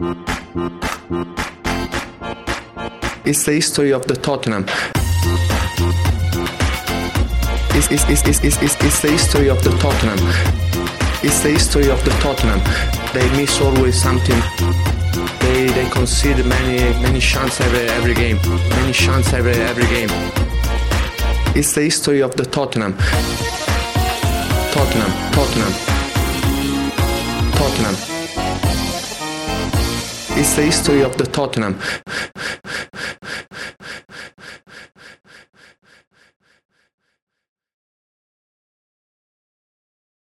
It's the history of the Tottenham. It's, it's, it's, it's, it's, it's, the history of the Tottenham. It's the history of the Tottenham. They miss always something. They they concede many many chances every every game. Many chances every every game. It's the history of the. Tottenham, Tottenham, Tottenham. It's the history of the Tottenham.